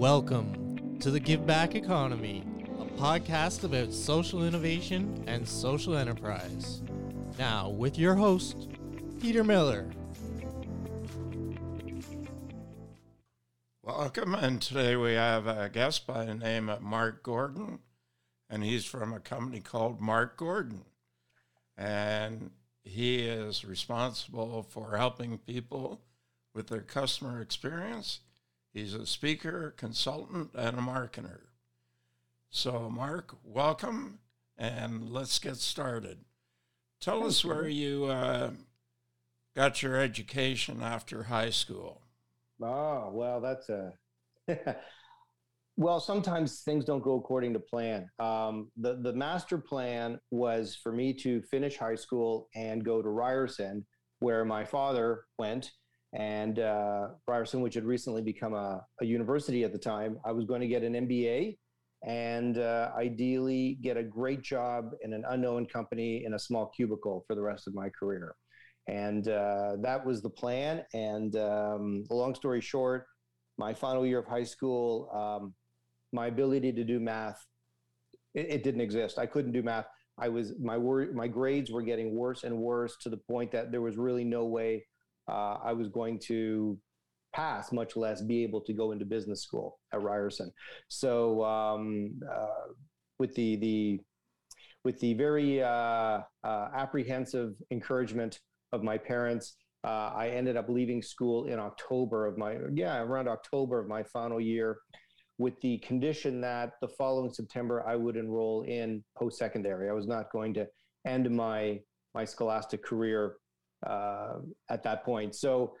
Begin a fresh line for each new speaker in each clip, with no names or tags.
Welcome to the Give Back Economy, a podcast about social innovation and social enterprise. Now, with your host, Peter Miller.
Welcome, and today we have a guest by the name of Marc Gordon, and he's from a company called Marc Gordon. And he is responsible for helping people with their customer experience. He's a speaker, consultant, and a marketer. So, Marc, welcome, and let's get started. Tell us where you uh, got your education after high school.
Oh, well, that's a. well, sometimes things don't go according to plan. Um, the the master plan was for me to finish high school and go to Ryerson, where my father went, and uh, Ryerson, which had recently become a, a, university at the time. I was going to get an MBA and uh, ideally get a great job in an unknown company in a small cubicle for the rest of my career. And uh, that was the plan. And um, long story short, my final year of high school, um, my ability to do math, it, it, didn't exist. I couldn't do math. I was my wor- my grades were getting worse and worse to the point that there was really no way uh, I was going to pass, much less be able to go into business school at Ryerson. So um, uh, with the the with the very uh, uh apprehensive encouragement of my parents, uh, I ended up leaving school in October of my yeah around October of my final year, with the condition that the following September I would enroll in post secondary. I was not going to end my my scholastic career uh, at that point. So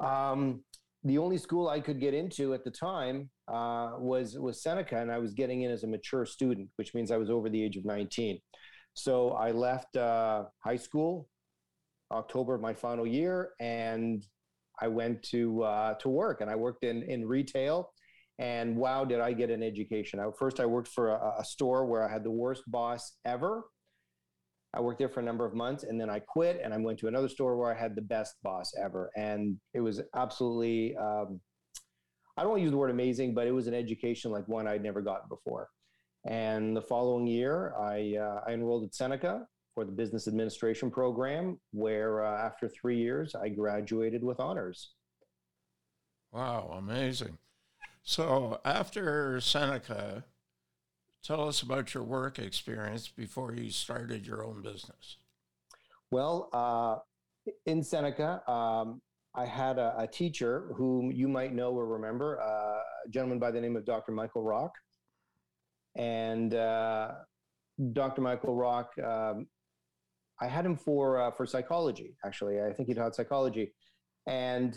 um, the only school I could get into at the time uh, was was Seneca, and I was getting in as a mature student, which means I was over the age of 19. So I left uh, high school October of my final year, and I went to uh, to work, and I worked in in retail. And wow, did I get an education! I, first, I worked for a, a store where I had the worst boss ever, I worked there for a number of months and then I quit and I went to another store where I had the best boss ever. And it was absolutely, um, I don't want to use the word amazing, but it was an education like one I'd never gotten before. And the following year, I, uh, I enrolled at Seneca for the business administration program, where uh, after three years, I graduated with honors.
Wow, amazing. So after Seneca, Tell us about your work experience before you started your own business.
Well, uh, in Seneca, um, I had a, a, teacher whom you might know or remember, uh, a gentleman by the name of Dr. Michael Rock. And uh, Dr. Michael Rock, um, I had him for uh, for psychology. Actually, I think he taught psychology, and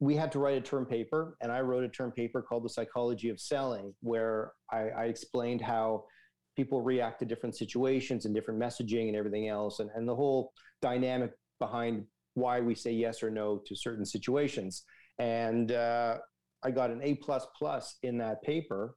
we had to write a term paper, and I wrote a term paper called The Psychology of Selling, where I, I explained how people react to different situations and different messaging and everything else, and, and the whole dynamic behind why we say yes or no to certain situations. And uh, I got an A plus plus in that paper.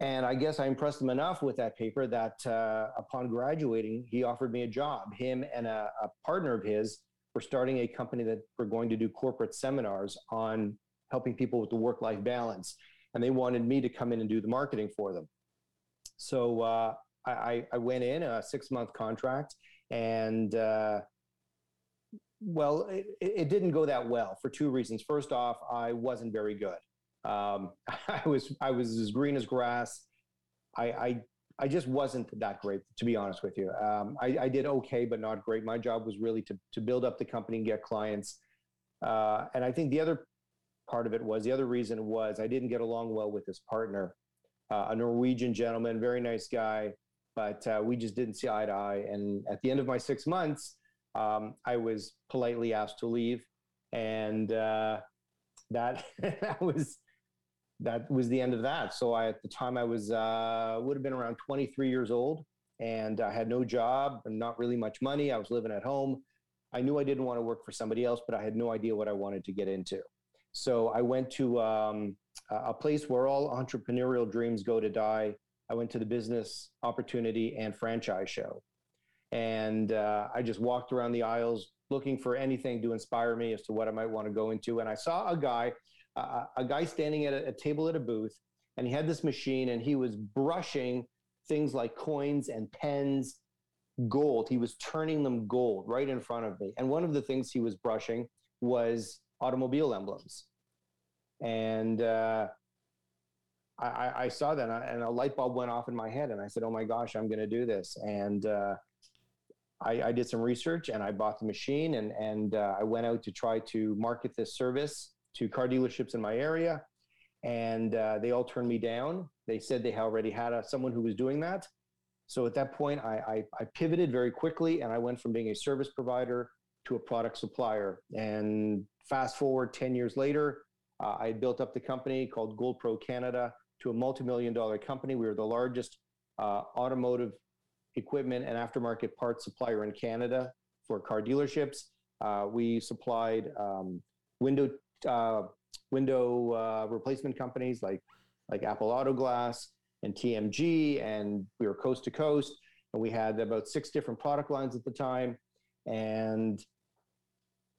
And I guess I impressed him enough with that paper that uh, upon graduating, he offered me a job. Him and a, a partner of his we're starting a company that we're going to do corporate seminars on helping people with the work life balance. And they wanted me to come in and do the marketing for them. So uh, I, I, went in a six month contract and uh, well, it, it, didn't go that well for two reasons. First off, I wasn't very good. Um, I was I was as green as grass. I, I I just wasn't that great, to be honest with you. Um, I, I, did okay, but not great. My job was really to, to build up the company and get clients. Uh, and I think the other part of it was the other reason was I didn't get along well with his partner, uh, a Norwegian gentleman, very nice guy, but uh, we just didn't see eye to eye. And at the end of my six months, um, I was politely asked to leave, and uh, that that was that was the end of that. So I, at the time I was, uh, would have been around 23 years old and I had no job and not really much money. I was living at home. I knew I didn't want to work for somebody else, but I had no idea what I wanted to get into. So I went to um, a place where all entrepreneurial dreams go to die. I went to the business opportunity and franchise show. And uh, I just walked around the aisles looking for anything to inspire me as to what I might want to go into. And I saw a guy a, guy standing at a, a table at a booth, and he had this machine, and he was brushing things like coins and pens, gold. He was turning them gold right in front of me. And one of the things he was brushing was automobile emblems. And uh, I, I, saw that, and a light bulb went off in my head, and I said, "Oh my gosh, I'm going to do this." And uh, I, I, did some research, and I bought the machine, and and uh, I went out to try to market this service to car dealerships in my area, and uh, they all turned me down. They said they already had a, someone who was doing that. So at that point, I, I, I pivoted very quickly, and I went from being a service provider to a product supplier. And fast forward ten years later, uh, I built up the company called Gold Pro Canada to a multi-million dollar company. We were the largest uh, automotive equipment and aftermarket parts supplier in Canada for car dealerships. Uh, we supplied um, window uh, window uh, replacement companies like like Apple Auto Glass and TMG, and we were coast to coast. And we had about six different product lines at the time, and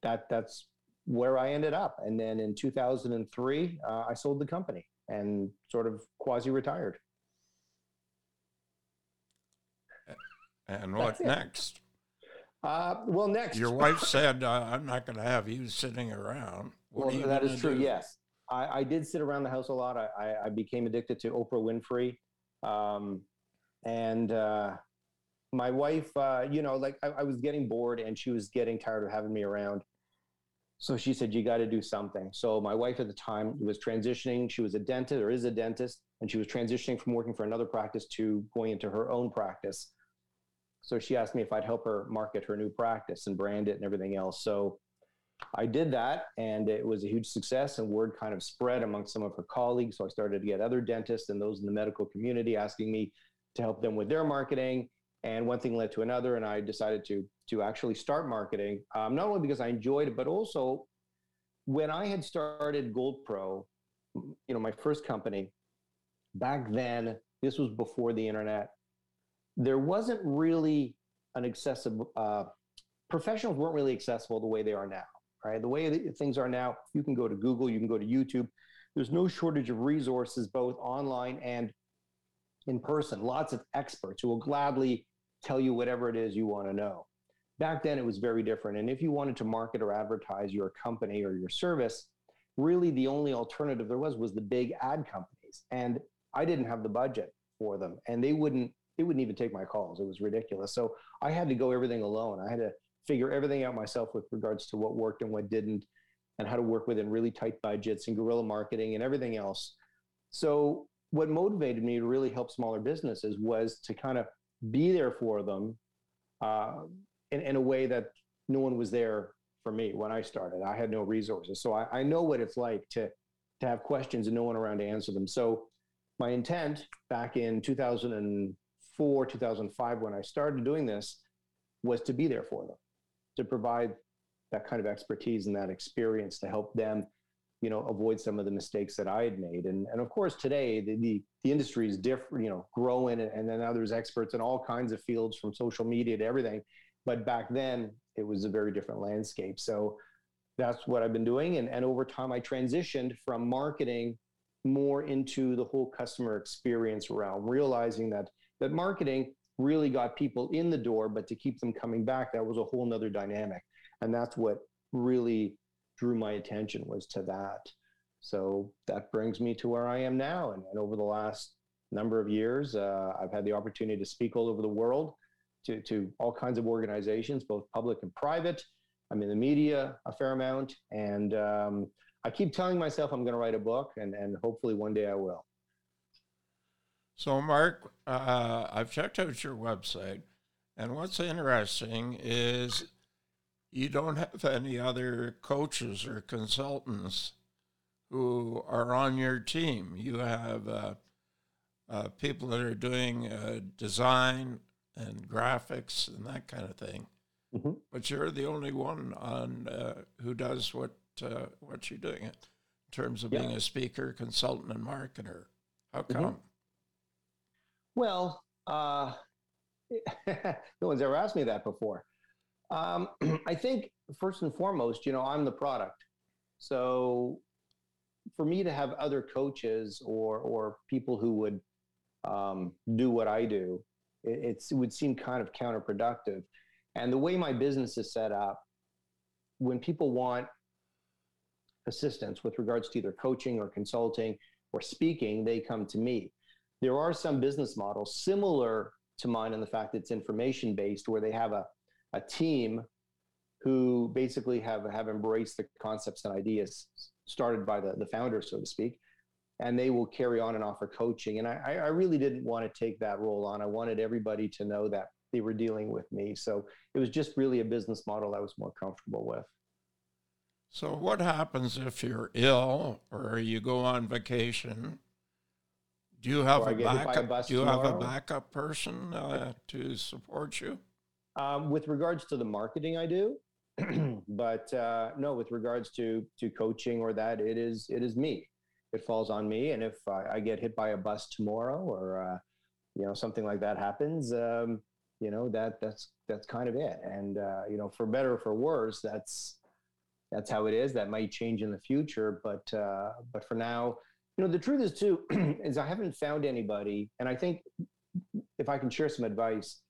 that that's where I ended up. And then in 2003, uh, I sold the company and sort of quasi retired.
And what next?
Uh, well, next.
Your wife said, uh, I'm not going to have you sitting around.
What well, that is true, do? yes. I, I, did sit around the house a lot. I, I became addicted to Oprah Winfrey. Um, and uh, my wife, uh, you know, like I, I was getting bored and she was getting tired of having me around. So she said, You got to do something. So my wife at the time was transitioning. She was a dentist or is a dentist, and she was transitioning from working for another practice to going into her own practice. So she asked me if I'd help her market her new practice and brand it and everything else. So I did that, and it was a huge success. And word kind of spread among some of her colleagues. So I started to get other dentists and those in the medical community asking me to help them with their marketing and one thing led to another and i decided to to actually start marketing um, not only because i enjoyed it but also when i had started gold pro you know my first company back then this was before the internet there wasn't really an accessible uh, professionals weren't really accessible the way they are now right the way things are now you can go to google you can go to youtube there's no shortage of resources both online and in person lots of experts who will gladly tell you whatever it is you want to know. Back then, it was very different. And if you wanted to market or advertise your company or your service, really the only alternative there was was the big ad companies. And I didn't have the budget for them, and they wouldn't they wouldn't even take my calls. It was ridiculous. So I had to go everything alone. I had to figure everything out myself with regards to what worked and what didn't, and how to work within really tight budgets and guerrilla marketing and everything else. So what motivated me to really help smaller businesses was to kind of be there for them uh, in, in a way that no one was there for me when I started. I had no resources. So I, I know what it's like to, to have questions and no one around to answer them. So my intent back in 2004, 2005, when I started doing this, was to be there for them, to provide that kind of expertise and that experience to help them you know avoid some of the mistakes that I had made. And and of course today the the, the industry is different, you know, growing, and, and then now there's experts in all kinds of fields from social media to everything. But back then it was a very different landscape. So that's what I've been doing. And and over time I transitioned from marketing more into the whole customer experience realm, realizing that that marketing really got people in the door, but to keep them coming back, that was a whole nother dynamic. And that's what really drew my attention was to that. So that brings me to where I am now. And, and over the last number of years, uh, I've had the opportunity to speak all over the world to, to all kinds of organizations, both public and private. I'm in the media a fair amount. And um, I keep telling myself I'm going to write a book, and, and hopefully one day I will.
So, Marc, uh, I've checked out your website, and what's interesting is you don't have any other coaches or consultants who are on your team. You have uh, uh, people that are doing uh, design and graphics and that kind of thing. Mm-hmm. But you're the only one on uh, who does what uh, what you're doing in terms of yeah. being a speaker, consultant, and marketer. How mm-hmm. come? Mm-hmm.
Well, uh, no one's ever asked me that before. Um, I think first and foremost, you know, I'm the product. So for me to have other coaches or or people who would um, do what I do, it, it would seem kind of counterproductive. And the way my business is set up, when people want assistance with regards to either coaching or consulting or speaking, they come to me. There are some business models similar to mine in the fact that it's information based, where they have a, a team who basically have, have embraced the concepts and ideas started by the, the founder, so to speak, and they will carry on and offer coaching. And I, I really didn't want to take that role on. I wanted everybody to know that they were dealing with me. So it was just really a business model I was more comfortable with.
So, what happens if you're ill or you go on vacation? Do you have a backup? A do you tomorrow? have a backup person uh, to support you?
Um, with regards to the marketing, I do, but uh, no. With regards to to coaching or that, it is it is me. It falls on me, and if I, I get hit by a bus tomorrow or uh, you know something like that happens, um, you know that that's that's kind of it. And uh, you know, for better or for worse, that's that's how it is. That might change in the future, but uh, but for now, you know, the truth is too is I haven't found anybody, and I think if I can share some advice,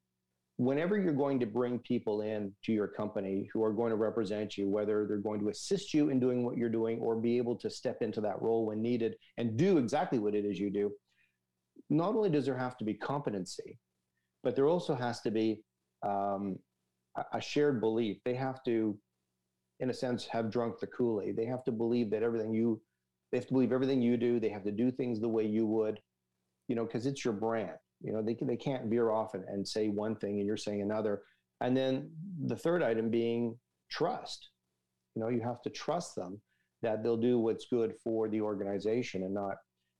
whenever you're going to bring people in to your company who are going to represent you, whether they're going to assist you in doing what you're doing or be able to step into that role when needed and do exactly what it is you do, not only does there have to be competency, but there also has to be um, a shared belief. They have to in a sense, have drunk the Kool Aid. They have to believe that everything you, they have to believe everything you do. They have to do things the way you would, you know, because it's your brand. You know, they they can't veer off and, and say one thing and you're saying another. And then the third item being trust. You know, you have to trust them that they'll do what's good for the organization and not,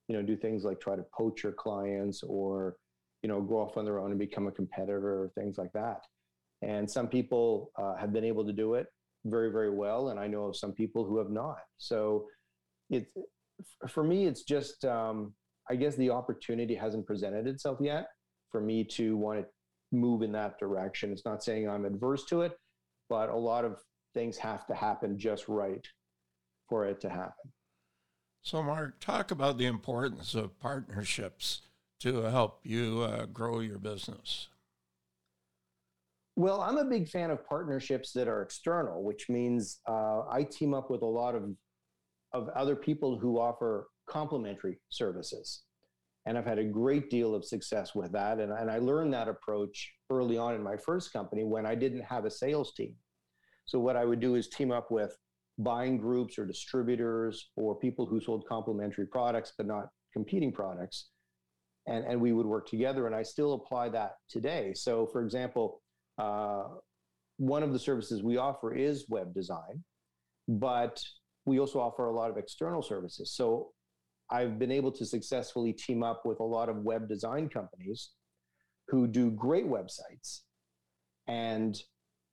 you know, do things like try to poach your clients or, you know, go off on their own and become a competitor or things like that. And some people uh, have been able to do it very, very well. And I know of some people who have not. So it's, for me, it's just, um, I guess the opportunity hasn't presented itself yet for me to want to move in that direction. It's not saying I'm adverse to it, but a lot of things have to happen just right for it to happen.
So, Marc, talk about the importance of partnerships to help you uh, grow your business.
Well, I'm a big fan of partnerships that are external, which means uh, I team up with a lot of of other people who offer complementary services. And I've had a great deal of success with that. And, and I learned that approach early on in my first company when I didn't have a sales team. So, what I would do is team up with buying groups or distributors or people who sold complementary products but not competing products. And, and we would work together. And I still apply that today. So, for example, uh, one of the services we offer is web design, but we also offer a lot of external services. So I've been able to successfully team up with a lot of web design companies who do great websites. And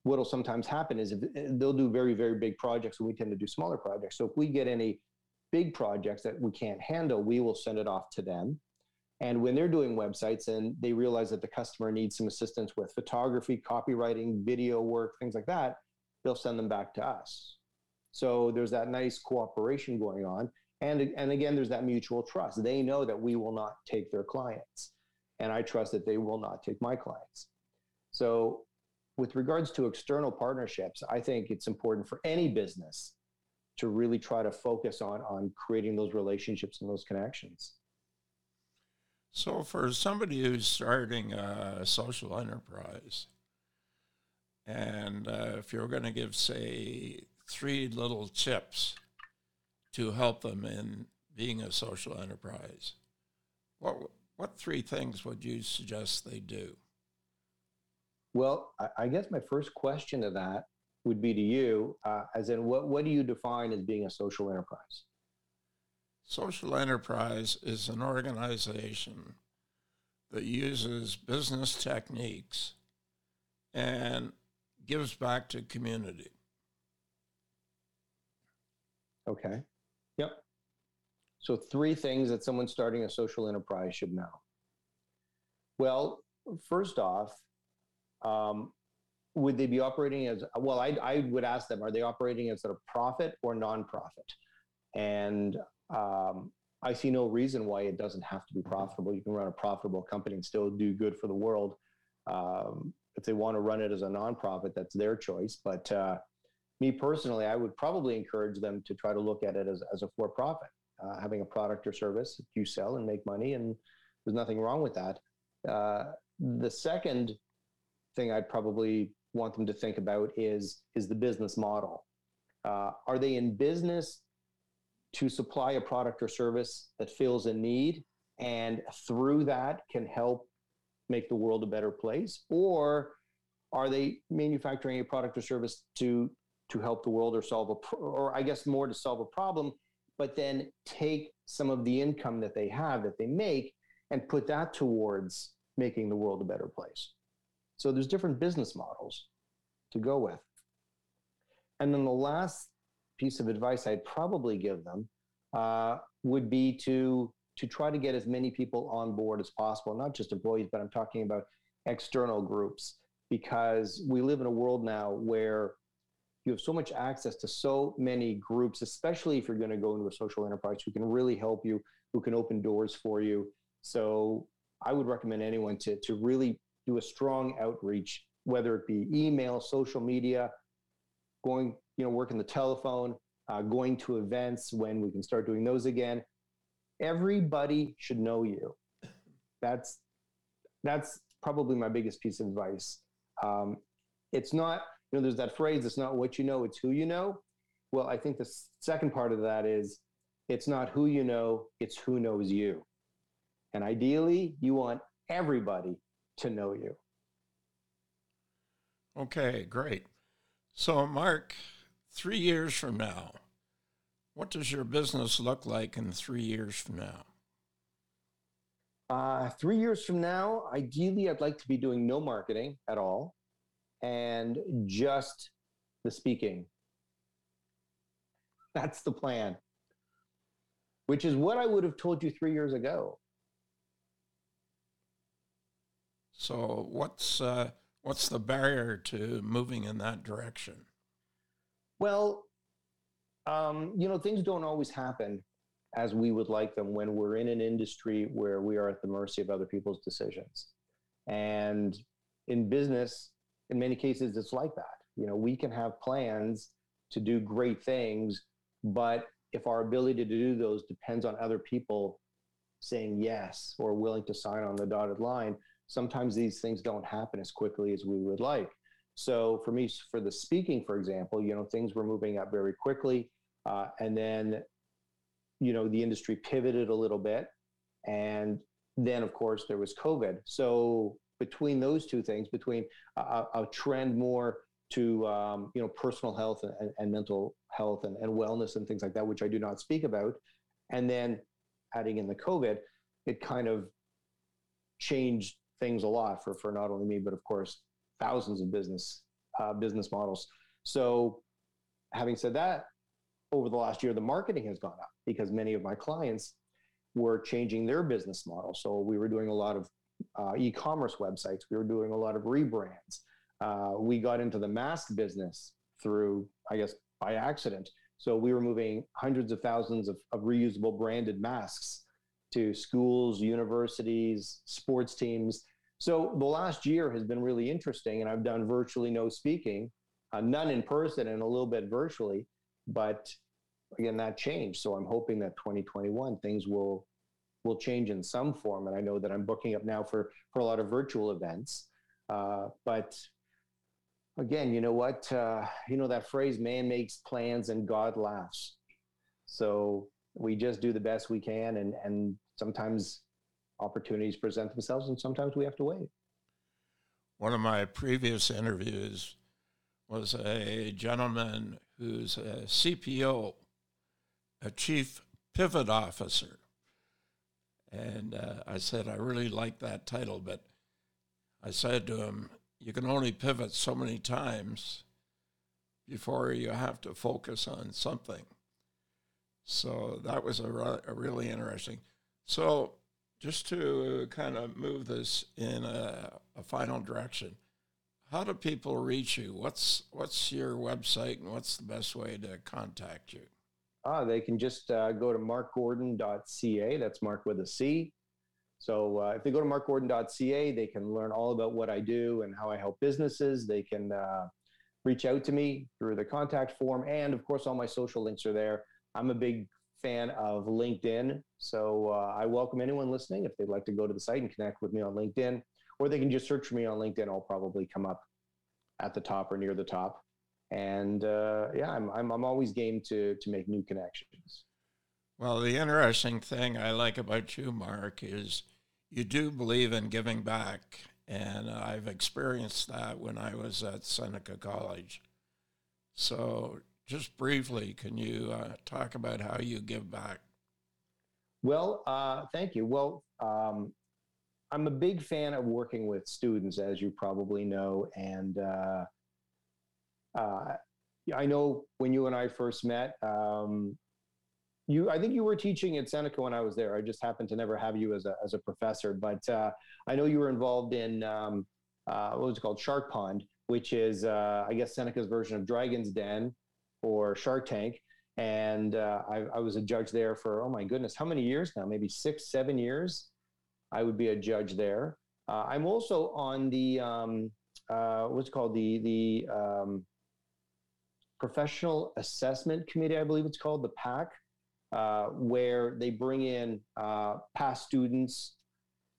what'll sometimes happen is they'll do very, very big projects, and we tend to do smaller projects. So if we get any big projects that we can't handle, we will send it off to them. And when they're doing websites and they realize that the customer needs some assistance with photography, copywriting, video work, things like that, they'll send them back to us. So there's that nice cooperation going on. And, and again, there's that mutual trust. They know that we will not take their clients. And I trust that they will not take my clients. So, with regards to external partnerships, I think it's important for any business to really try to focus on, on creating those relationships and those connections.
So, for somebody who's starting a social enterprise, and uh, if you're going to give, say, three little tips to help them in being a social enterprise, what what three things would you suggest they do?
Well, I guess my first question to that would be to you, uh, as in, what what do you define as being a social enterprise?
Social enterprise is an organization that uses business techniques and gives back to community.
Okay. Yep. So, three things that someone starting a social enterprise should know. Well, first off, um, would they be operating as well? I, I would ask them, are they operating as a profit or nonprofit? And Um, I see no reason why it doesn't have to be profitable. You can run a profitable company and still do good for the world. Um, if they want to run it as a nonprofit, that's their choice. But uh, me personally, I would probably encourage them to try to look at it as, as a for profit, uh, having a product or service that you sell and make money. And there's nothing wrong with that. Uh, the second thing I'd probably want them to think about is, is the business model. Uh, are they in business to supply a product or service that fills a need and through that can help make the world a better place? Or are they manufacturing a product or service to to help the world or solve a or I guess more to solve a problem, but then take some of the income that they have that they make and put that towards making the world a better place. So there's different business models to go with. And then the last piece of advice I'd probably give them uh, would be to to try to get as many people on board as possible, not just employees, but I'm talking about external groups, because we live in a world now where you have so much access to so many groups, especially if you're going to go into a social enterprise who can really help you, who can open doors for you. So I would recommend anyone to, to really do a strong outreach, whether it be email, social media, going, you know, working the telephone, uh, going to events when we can start doing those again. Everybody should know you. That's that's probably my biggest piece of advice. Um, it's not you know, there's that phrase, it's not what you know, it's who you know. Well, I think the second part of that is it's not who you know, it's who knows you. And ideally, you want everybody to know you.
Okay, great. So, Marc, three years from now, what does your business look like in three years from now?
Uh, three years from now, ideally, I'd like to be doing no marketing at all and just the speaking. That's the plan, which is what I would have told you three years ago.
So, what's uh, what's the barrier to moving in that direction?
Well, um, you know, things don't always happen as we would like them when we're in an industry where we are at the mercy of other people's decisions. And in business, in many cases it's like that. You know we can have plans to do great things but if our ability to do those depends on other people saying yes or willing to sign on the dotted line sometimes these things don't happen as quickly as we would like. So for me for the speaking for example you know things were moving up very quickly uh, and then you know the industry pivoted a little bit and then of course there was covid. So between those two things, between a, a trend more to um, you know personal health and, and mental health and, and, wellness and things like that, which I do not speak about, and then adding in the COVID, it kind of changed things a lot for for not only me but of course thousands of business uh, business models. So, having said that, over the last year, the marketing has gone up because many of my clients were changing their business model. So we were doing a lot of uh, e-commerce websites. We were doing a lot of rebrands. Uh, we got into the mask business through, I guess, by accident. So we were moving hundreds of thousands of, of reusable branded masks to schools, universities, sports teams. So the last year has been really interesting, and I've done virtually no speaking, uh, none in person, and a little bit virtually. But again, that changed. So I'm hoping that 2021 things will will change in some form. And I know that I'm booking up now for, for a lot of virtual events. Uh, but again, you know what? Uh, you know that phrase, man makes plans and God laughs. So we just do the best we can. And, and sometimes opportunities present themselves and sometimes we have to wait.
One of my previous interviews was a gentleman who's a CPO, a chief pivot officer. And uh, I said, I really like that title, but I said to him, you can only pivot so many times before you have to focus on something. So that was a, re- a really interesting. So just to kind of move this in a, a, final direction, how do people reach you? What's what's your website and what's the best way to contact you?
Ah, they can just uh, go to marcgordon.ca. That's Marc with a C. So uh, if they go to marcgordon.ca, they can learn all about what I do and how I help businesses. They can uh, reach out to me through the contact form. And of course, all my social links are there. I'm a big fan of LinkedIn. So uh, I welcome anyone listening if they'd like to go to the site and connect with me on LinkedIn, or they can just search for me on LinkedIn. I'll probably come up at the top or near the top. And uh, yeah, I'm, I'm, I'm always game to, to make new connections.
Well, the interesting thing I like about you, Marc, is you do believe in giving back. And I've experienced that when I was at Seneca College. So, just briefly, can you uh, talk about how you give back?
Well, uh, thank you. Well, um, I'm a big fan of working with students, as you probably know. And uh, I know when you and I first met, um, you i think you were teaching at seneca when i was there. I just happened to never have you as a, as a professor but uh, i know you were involved in um, uh, what was it called? Shark pond which is uh, i guess seneca's version of dragon's den or shark tank. And uh, I, I, was a judge there for oh my goodness how many years now? Maybe six seven years i would be a judge there. Uh, i'm also on the um, uh, what's called? The the um, professional assessment committee i believe it's called the pac uh, where they bring in uh, past students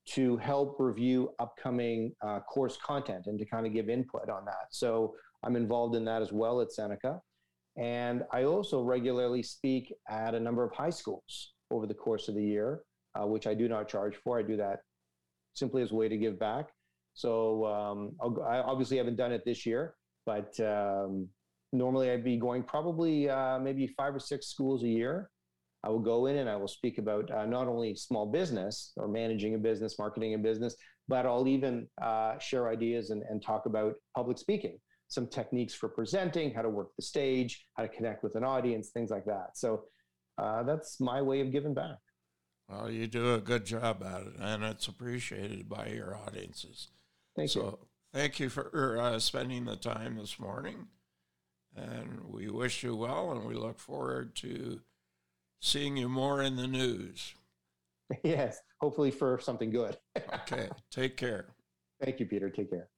to help review upcoming uh, course content and to kind of give input on that. So I'm involved in that as well at Seneca. And I also regularly speak at a number of high schools over the course of the year, uh, which I do not charge for. I do that simply as a way to give back. So um, i obviously haven't done it this year, but um, normally I'd be going probably uh, maybe five or six schools a year I will go in and I will speak about uh, not only small business or managing a business, marketing a business, but I'll even uh, share ideas and, and talk about public speaking, some techniques for presenting, how to work the stage, how to connect with an audience, things like that. So uh, that's my way of giving back.
Well, you do a good job at it, and it's appreciated by your audiences.
Thank
so,
you.
Thank you for uh, spending the time this morning. And we wish you well, and we look forward to seeing you more in the news.
Yes, hopefully for something good.
okay, take care.
Thank you, Peter. Take care.